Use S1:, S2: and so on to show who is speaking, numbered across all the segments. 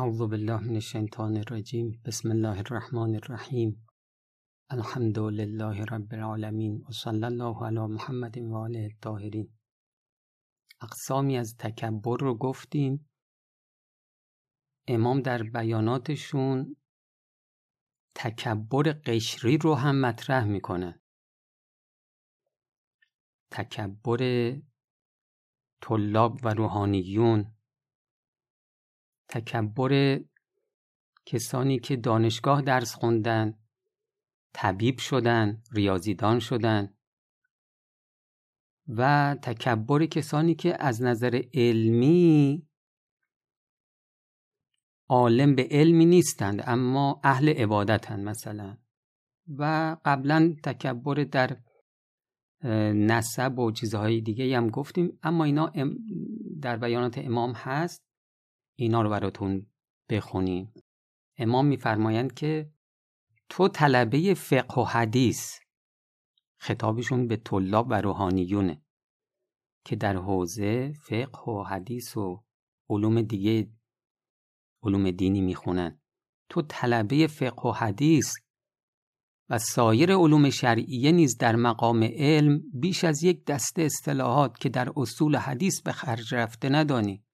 S1: اعوذ بالله من الشیطان الرجیم بسم الله الرحمن الرحیم الحمد لله رب العالمین و صلی الله علی محمد و آله الطاهرین. اقسامی از تکبر رو گفتیم. امام در بیاناتشون تکبر قشری رو هم مطرح می‌کنه. تکبر طلاب و روحانیون تکبر کسانی که دانشگاه درس خوندن طبیب شدن ریاضیدان شدن و تکبر کسانی که از نظر علمی عالم به علمی نیستند اما اهل عبادتند مثلا و قبلا تکبر در نسب و چیزهای دیگه هم گفتیم اما اینا در بیانات امام هست. اینا رو براتون بخونیم. امام میفرمایند که تو طلبه فقه و حدیث خطابشون به طلاب و روحانیونه که در حوزه فقه و حدیث و علوم دیگه علوم دینی می‌خونن. تو طلبه فقه و حدیث و سایر علوم شرعیه نیز در مقام علم بیش از یک دسته اصطلاحات که در اصول حدیث به خرج رفته ندانی.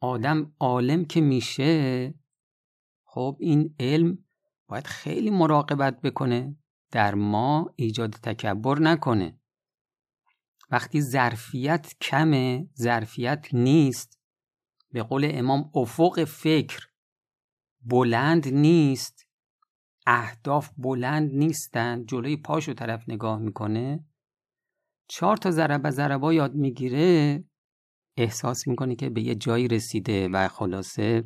S1: آدم عالم که میشه خب این علم باید خیلی مراقبت بکنه در ما ایجاد تکبر نکنه. وقتی ظرفیت کمه ظرفیت نیست به قول امام افق فکر بلند نیست اهداف بلند نیستن جلوی پاشو طرف نگاه می‌کنه چهار تا ضربه ضربا یاد می‌گیره احساس می‌کنه که به یه جایی رسیده و خلاصه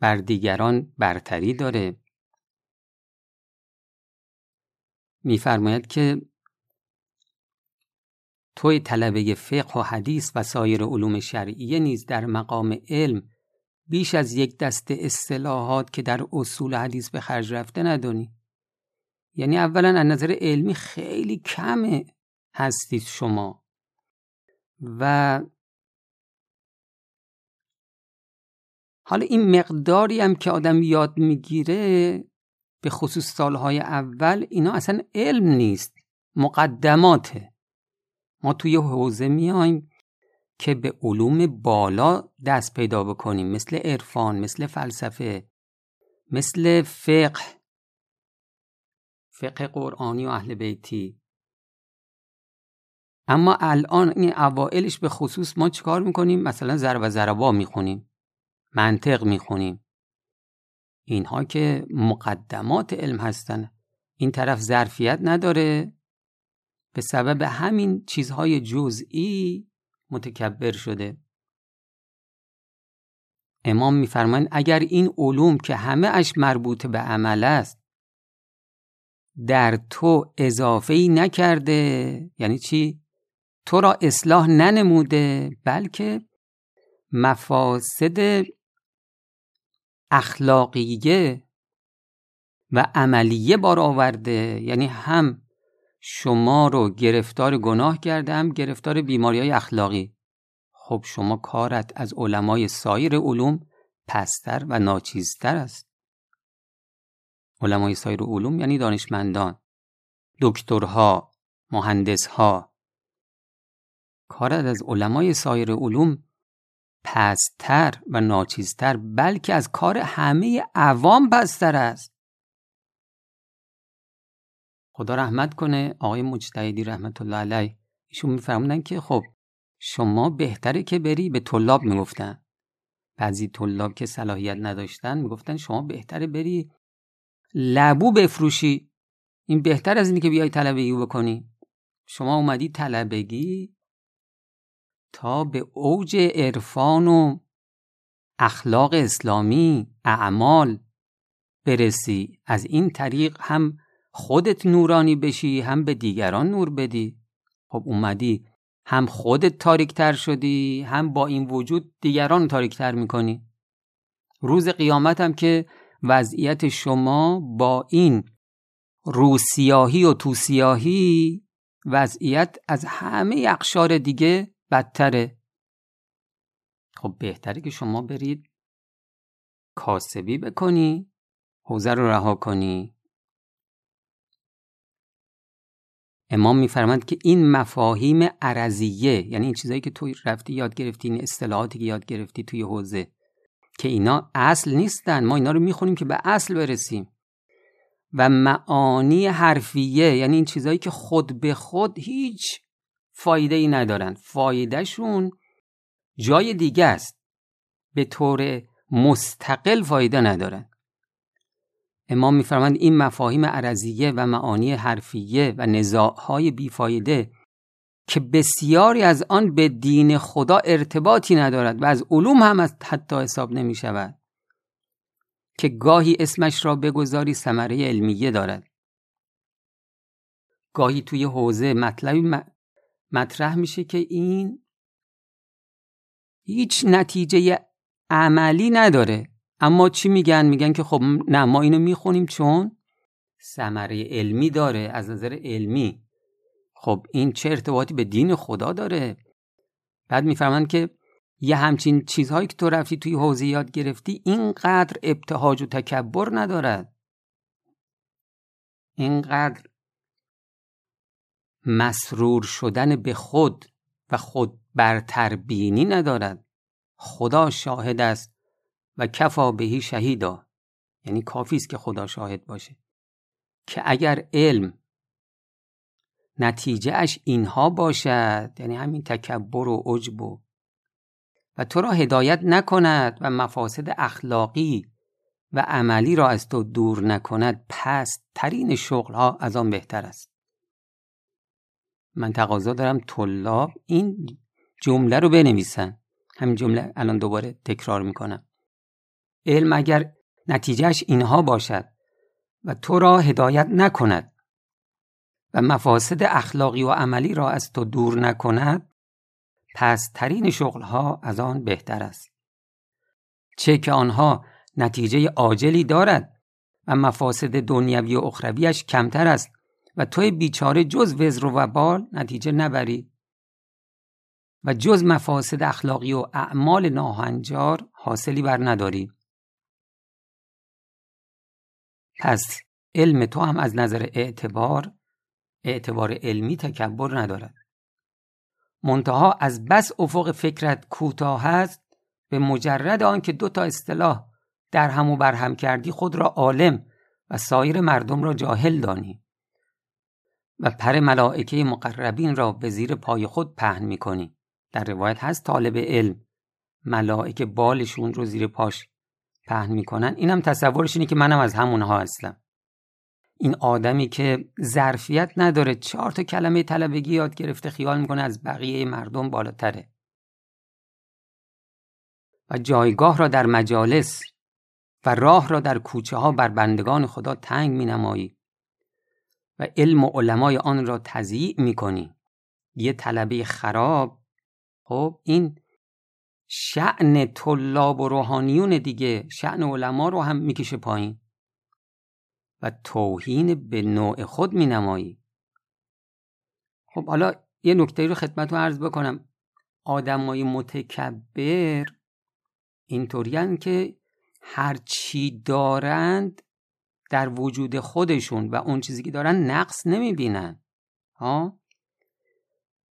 S1: بر دیگران برتری داره؟ میفرماید که توی طلبه فقه و حدیث و سایر علوم شرعیه نیز در مقام علم بیش از یک دسته اصطلاحات که در اصول حدیث به خرج رفته ندانی. یعنی اولا از نظر علمی خیلی کمه هستید شما. و حالا این مقداری هم که آدم یاد می‌گیره به خصوص سالهای اول اینا اصلا علم نیست. مقدماته. ما توی حوزه میایم که به علوم بالا دست پیدا بکنیم. مثل عرفان مثل فلسفه مثل فقه. فقه قرآنی و اهل بیتی. اما الان این اوائلش به خصوص ما چیکار می‌کنیم؟ مثلا و ضربا می‌خونیم. منطق می‌خونیم. اینها که مقدمات علم هستن. این طرف ظرفیت نداره. به سبب همین چیزهای جزئی متکبر شده. امام میفرمایند اگر این علوم که همه اش مربوط به عمل است در تو اضافه ای نکرده یعنی چی؟ تو را اصلاح ننموده بلکه مفاسد اخلاقیه و عملیه بار آورده. یعنی هم شما رو گرفتار گناه کرده هم گرفتار بیماری های اخلاقی. خب شما کارت از علمای سایر علوم پستر و ناچیزتر است. علمای سایر علوم یعنی دانشمندان دکترها مهندسها. کارت از علمای سایر علوم پستر و ناچیزتر بلکه از کار همه عوام پستر است. خدا رحمت کنه آقای مجتهدی رحمت الله علیه. ایشون میفرمودن که خب شما بهتره که بری به طلاب می‌گفتن. بعضی طلاب که صلاحیت نداشتن می‌گفتن شما بهتره بری لبو بفروشی. این بهتر از اینی که بیای طلبگی بکنی. شما اومدی طلبگی تا به اوج عرفان و اخلاق اسلامی اعمال برسی. از این طریق هم خودت نورانی بشی هم به دیگران نور بدی. خب اومدی هم خودت تاریکتر شدی هم با این وجود دیگران تاریکتر می‌کنی. روز قیامت هم که وضعیت شما با این روسیاهی و توسیاهی وضعیت از همه اقشار دیگه بدتره. خب بهتره که شما برید کاسبی بکنی حوزه رو رها کنی. امام میفرماد که این مفاهیم عرضیه یعنی این چیزایی که توی رفتی یاد گرفتی این اصطلاحاتی که یاد گرفتی توی حوزه که اینا اصل نیستن. ما اینا رو می‌خونیم که به اصل برسیم. و معانی حرفیه یعنی این چیزهایی که خود به خود هیچ فایده ای ندارن. فایدهشون جای دیگه است. به طور مستقل فایده ندارن. امام میفرماند این مفاهیم عرضیه و معانی حرفیه و نزاعهای بیفایده که بسیاری از آن به دین خدا ارتباطی ندارد و از علوم هم از حتی حساب نمی شود که گاهی اسمش را بگذاری ثمره علمیه دارد. گاهی توی حوزه مطلبی مطرح میشه که این هیچ نتیجه عملی نداره. اما چی میگن؟ میگن که خب نه ما اینو می‌خونیم چون ثمره علمی داره از نظر علمی. خب این چه ارتباطی به دین خدا داره؟ بعد میفرمند که یه همچین چیزهایی که تو رفتی توی حوزه یاد گرفتی اینقدر ابتهاج و تکبر ندارد. اینقدر مسرور شدن به خود و خود برتربینی ندارد. خدا شاهد است و کفا بهی شهیدا. یعنی کافی است که خدا شاهد باشه. که اگر علم نتیجه اش اینها باشد یعنی همین تکبر و عجب و و تو را هدایت نکند و مفاسد اخلاقی و عملی را از تو دور نکند پس ترین شغل ها از آن بهتر است. من تقاضا دارم طلاب این جمله رو بنویسن. همین جمله الان دوباره تکرار می‌کنم. علم اگر نتیجهش اینها باشد و تو را هدایت نکند و مفاسد اخلاقی و عملی را از تو دور نکند پس ترین شغلها از آن بهتر است. چه که آنها نتیجه عاجلی دارد و مفاسد دنیوی و اخرویش کمتر است. و توی بیچاره جز وزر و وبال نتیجه نبری و جز مفاسد اخلاقی و اعمال ناهنجار حاصلی بر نداری پس علم تو هم از نظر اعتبار اعتبار علمی تکبر ندارد. منتها از بس افق فکرت کوتاه است به مجرد آنکه دو تا اصطلاح در هم و بر هم کردی خود را عالم و سایر مردم را جاهل دانی. و پر ملائکه مقربین را به زیر پای خود پهن می‌کنی. در روایت هست طالب علم. ملائکه بالشون رو زیر پاش پهن می‌کنن. اینم تصورش اینه که منم از همونها هستم. این آدمی که ظرفیت نداره چهار تا کلمه طلبگی یاد گرفته خیال می‌کنه از بقیه مردم بالاتره. و جایگاه را در مجالس و راه را در کوچه ها بر بندگان خدا تنگ می نمایی و علم و علمای آن را تضییع می کنی یه طلبه خراب. خب این شعن طلاب و روحانیون دیگه شعن علما رو هم می‌کشه پایین. و توهین به نوع خود می نمایی خب حالا یه نکته رو خدمت رو عرض بکنم. آدمای متکبر اینطورین که هر چی دارند در وجود خودشون و اون چیزی که دارن نقص نمی‌بینن. ها؟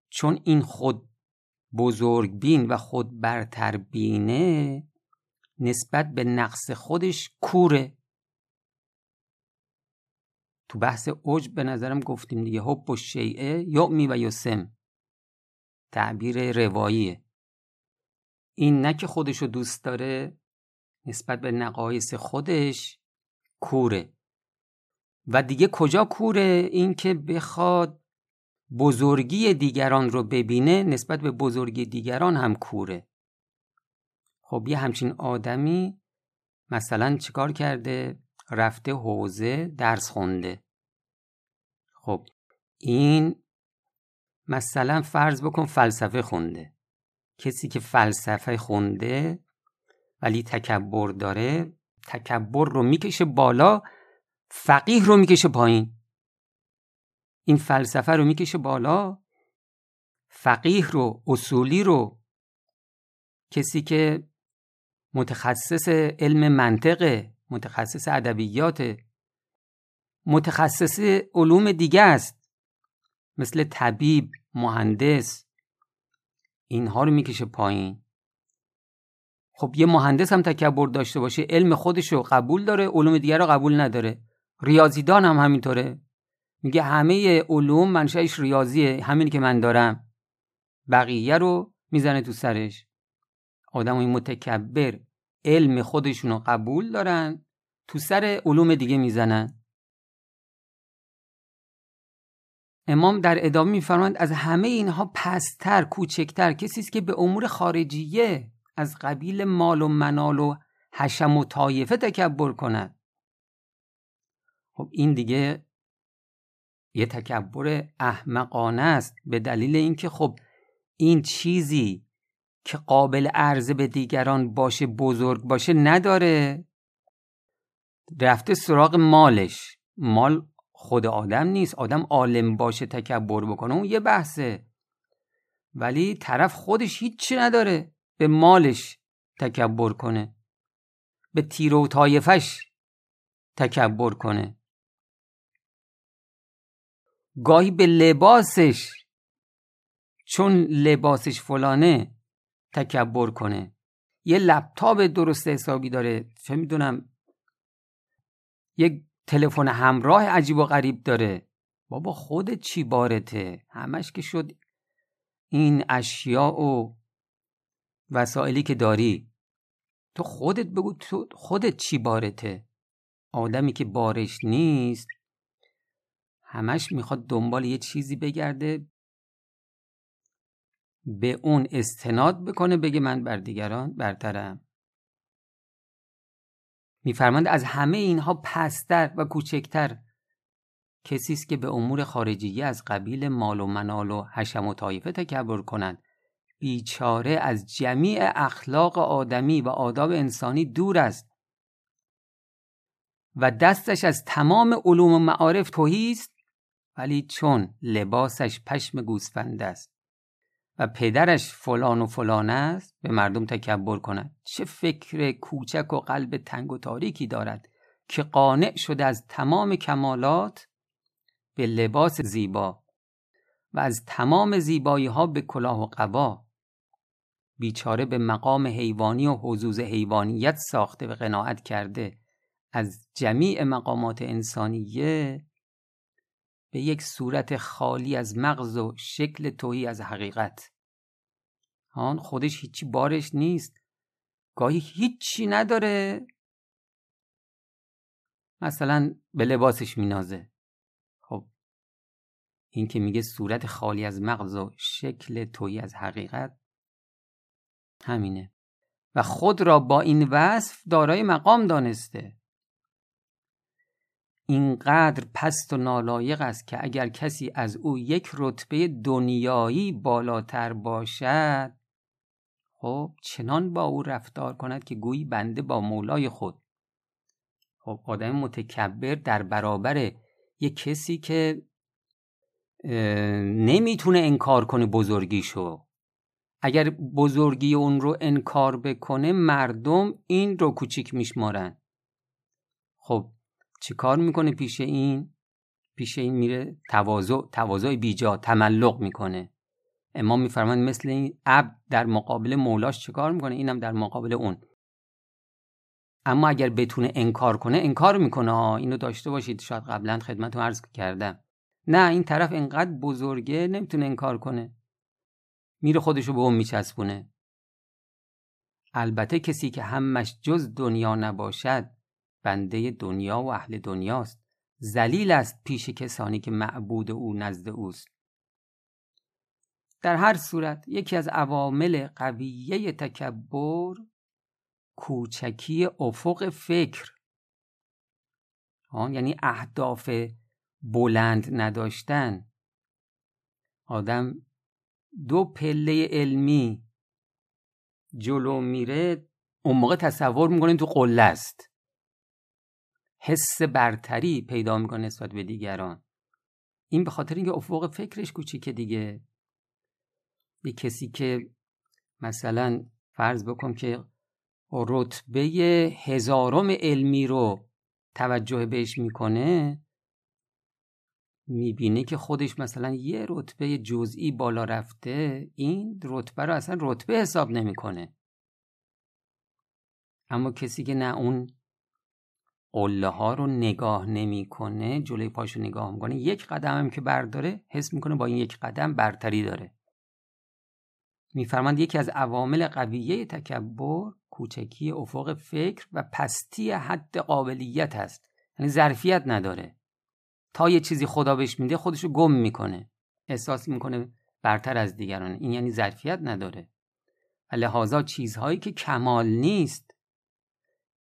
S1: چون این خود بزرگ بین و خود برتر بینه نسبت به نقص خودش کوره. تو بحث اوج به نظرم گفتیم دیگه. حب و شیعه یعمی و یسم. تعبیر رواییه. این نه که خودشو دوست داره نسبت به نقایص خودش کوره. و دیگه کجا کوره؟ این که بخواد بزرگی دیگران رو ببینه نسبت به بزرگی دیگران هم کوره. خب یه همچین آدمی مثلا چیکار کرده؟ رفته حوزه درس خونده. خب این مثلا فرض بکن فلسفه خونده. کسی که فلسفه خونده ولی تکبر داره تکبر رو می‌کشه بالا فقیه رو می‌کشه پایین. این فلسفه رو می‌کشه بالا فقیه رو اصولی رو. کسی که متخصص علم منطق متخصص ادبیات متخصص علوم دیگه است. مثل طبیب مهندس اینها رو می‌کشه پایین. خب یه مهندس هم تکبر داشته باشه علم خودش رو قبول داره علوم دیگر رو قبول نداره. ریاضیدان هم همینطوره. میگه همه علوم منشأش ریاضیه همینی که من دارم. بقیه رو می‌زنه تو سرش. آدم این متکبر علم خودشون رو قبول دارن تو سر علوم دیگه می‌زنن. امام در ادامه میفرماند از همه اینها پستر کوچکتر کسی است که به امور خارجیه از قبیل مال و منال و حشم و طایفه تکبر کند. خب این دیگه یه تکبر احمقانه است به دلیل اینکه خب این چیزی که قابل عرضه به دیگران باشه بزرگ باشه نداره. رفته سراغ مالش. مال خود آدم نیست. آدم عالم باشه تکبر بکنه اون یه بحثه. ولی طرف خودش هیچی نداره. به مالش تکبر کنه. به تیر و طایفش تکبر کنه. گاهی به لباسش چون لباسش فلانه تکبر کنه. یه لپتاپ درست حسابی داره. چه می‌دونم؟ یک تلفن همراه عجیب و غریب داره. بابا خودت چی بارته؟ همش که شد این اشیاء و وسائلی که داری. تو خودت بگو تو خودت چی بارته؟ آدمی که بارش نیست همش می‌خواد دنبال یه چیزی بگرده به اون استناد بکنه بگه من بر دیگران برترم. میفرماند از همه اینها پستر و کوچکتر. کسی است که به امور خارجی از قبیل مال و منال و حشم و طایفه تکبر کنند بیچاره از جمیع اخلاق آدمی و آداب انسانی دور است. و دستش از تمام علوم و معارف توهی است ولی چون لباسش پشم گوسفند است و پدرش فلان و فلان است به مردم تکبر کند. چه فکر کوچک و قلب تنگ و تاریکی دارد که قانع شده از تمام کمالات به لباس زیبا و از تمام زیبایی ها به کلاه و قبا. بیچاره به مقام حیوانی و حضوز حیوانیت ساخته و قناعت کرده. از جمیع مقامات انسانیه به یک صورت خالی از مغز و شکل توهی از حقیقت. آن خودش هیچی بارش نیست. گاهی هیچی نداره. مثلا به لباسش مینازه. خب این که میگه صورت خالی از مغز و شکل تویی از حقیقت همینه. و خود را با این وصف دارای مقام دانسته. اینقدر پست و نالایق است که اگر کسی از او یک رتبه دنیایی بالاتر باشد خب چنان با او رفتار کند که گویی بنده با مولای خود. خب آدم متکبر در برابر یک کسی که نمی‌تونه انکار کنه بزرگیشو. اگر بزرگی اون رو انکار بکنه مردم این رو کوچیک میشمارن. خب چی کار می‌کنه پیش این؟ پیش این میره تواضع تواضع بیجا تملق می‌کنه. امام میفرماند مثل این عبد در مقابل مولاش چیکار می‌کنه؟ اینم در مقابل اون. اما اگر بتونه انکار کنه انکار می‌کنه. اینو داشته باشید. شاید قبلا خدمتتون عرض کردم. نه این طرف انقدر بزرگه نمی‌تونه انکار کنه. میره خودشو به اون میچسبونه. البته کسی که همش جز دنیا نباشد بنده دنیا و اهل دنیاست. زلیل است پیش کسانی که معبود او نزد اوست. در هر صورت یکی از عوامل قویه تکبر کوچکی افق فکر. آن یعنی اهداف بلند نداشتن. آدم دو پله علمی جلو میره اون موقع تصور می‌کنه تو قله است. حس برتری پیدا می‌کنه نسبت به دیگران. این به خاطر اینکه افق فکرش کوچیکه دیگه. یه کسی که مثلا فرض بکن که رتبه هزارم علمی رو توجه بهش می‌کنه می‌بینه که خودش مثلا یه رتبه جزئی بالا رفته این رتبه رو اصلا رتبه حساب نمی‌کنه. اما کسی که نه اون قله ها رو نگاه نمی‌کنه جلوی پاشو نگاه می‌کنه یک قدم هم که برداره حس می‌کنه با این یک قدم برتری داره. میفرماند یکی از عوامل قویه تکبر کوچکی افق فکر و پستی حد قابلیت هست یعنی ظرفیت نداره. تا یه چیزی خدا بهش میده خودشو گم می‌کنه. احساس می‌کنه برتر از دیگران. این یعنی ظرفیت نداره. و لحاظا چیزهایی که کمال نیست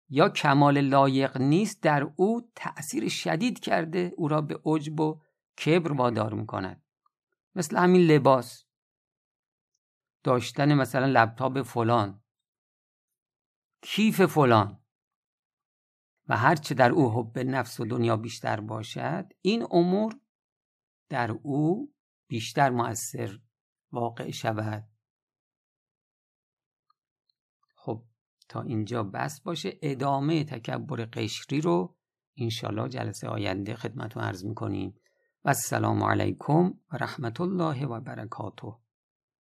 S1: یا کمال لایق نیست در او تأثیر شدید کرده او را به عجب و کبر وادار می‌کند. مثل همین لباس. داشتن مثلا لپتاپ فلان. کیف فلان. و هرچه در او حب نفس و دنیا بیشتر باشد این امور در او بیشتر مؤثر واقع شود. خب تا اینجا بس باشه. ادامه تکبر قشری رو انشالله جلسه آینده خدمت رو عرض می‌کنیم. و السلام علیکم و رحمت الله و برکاته.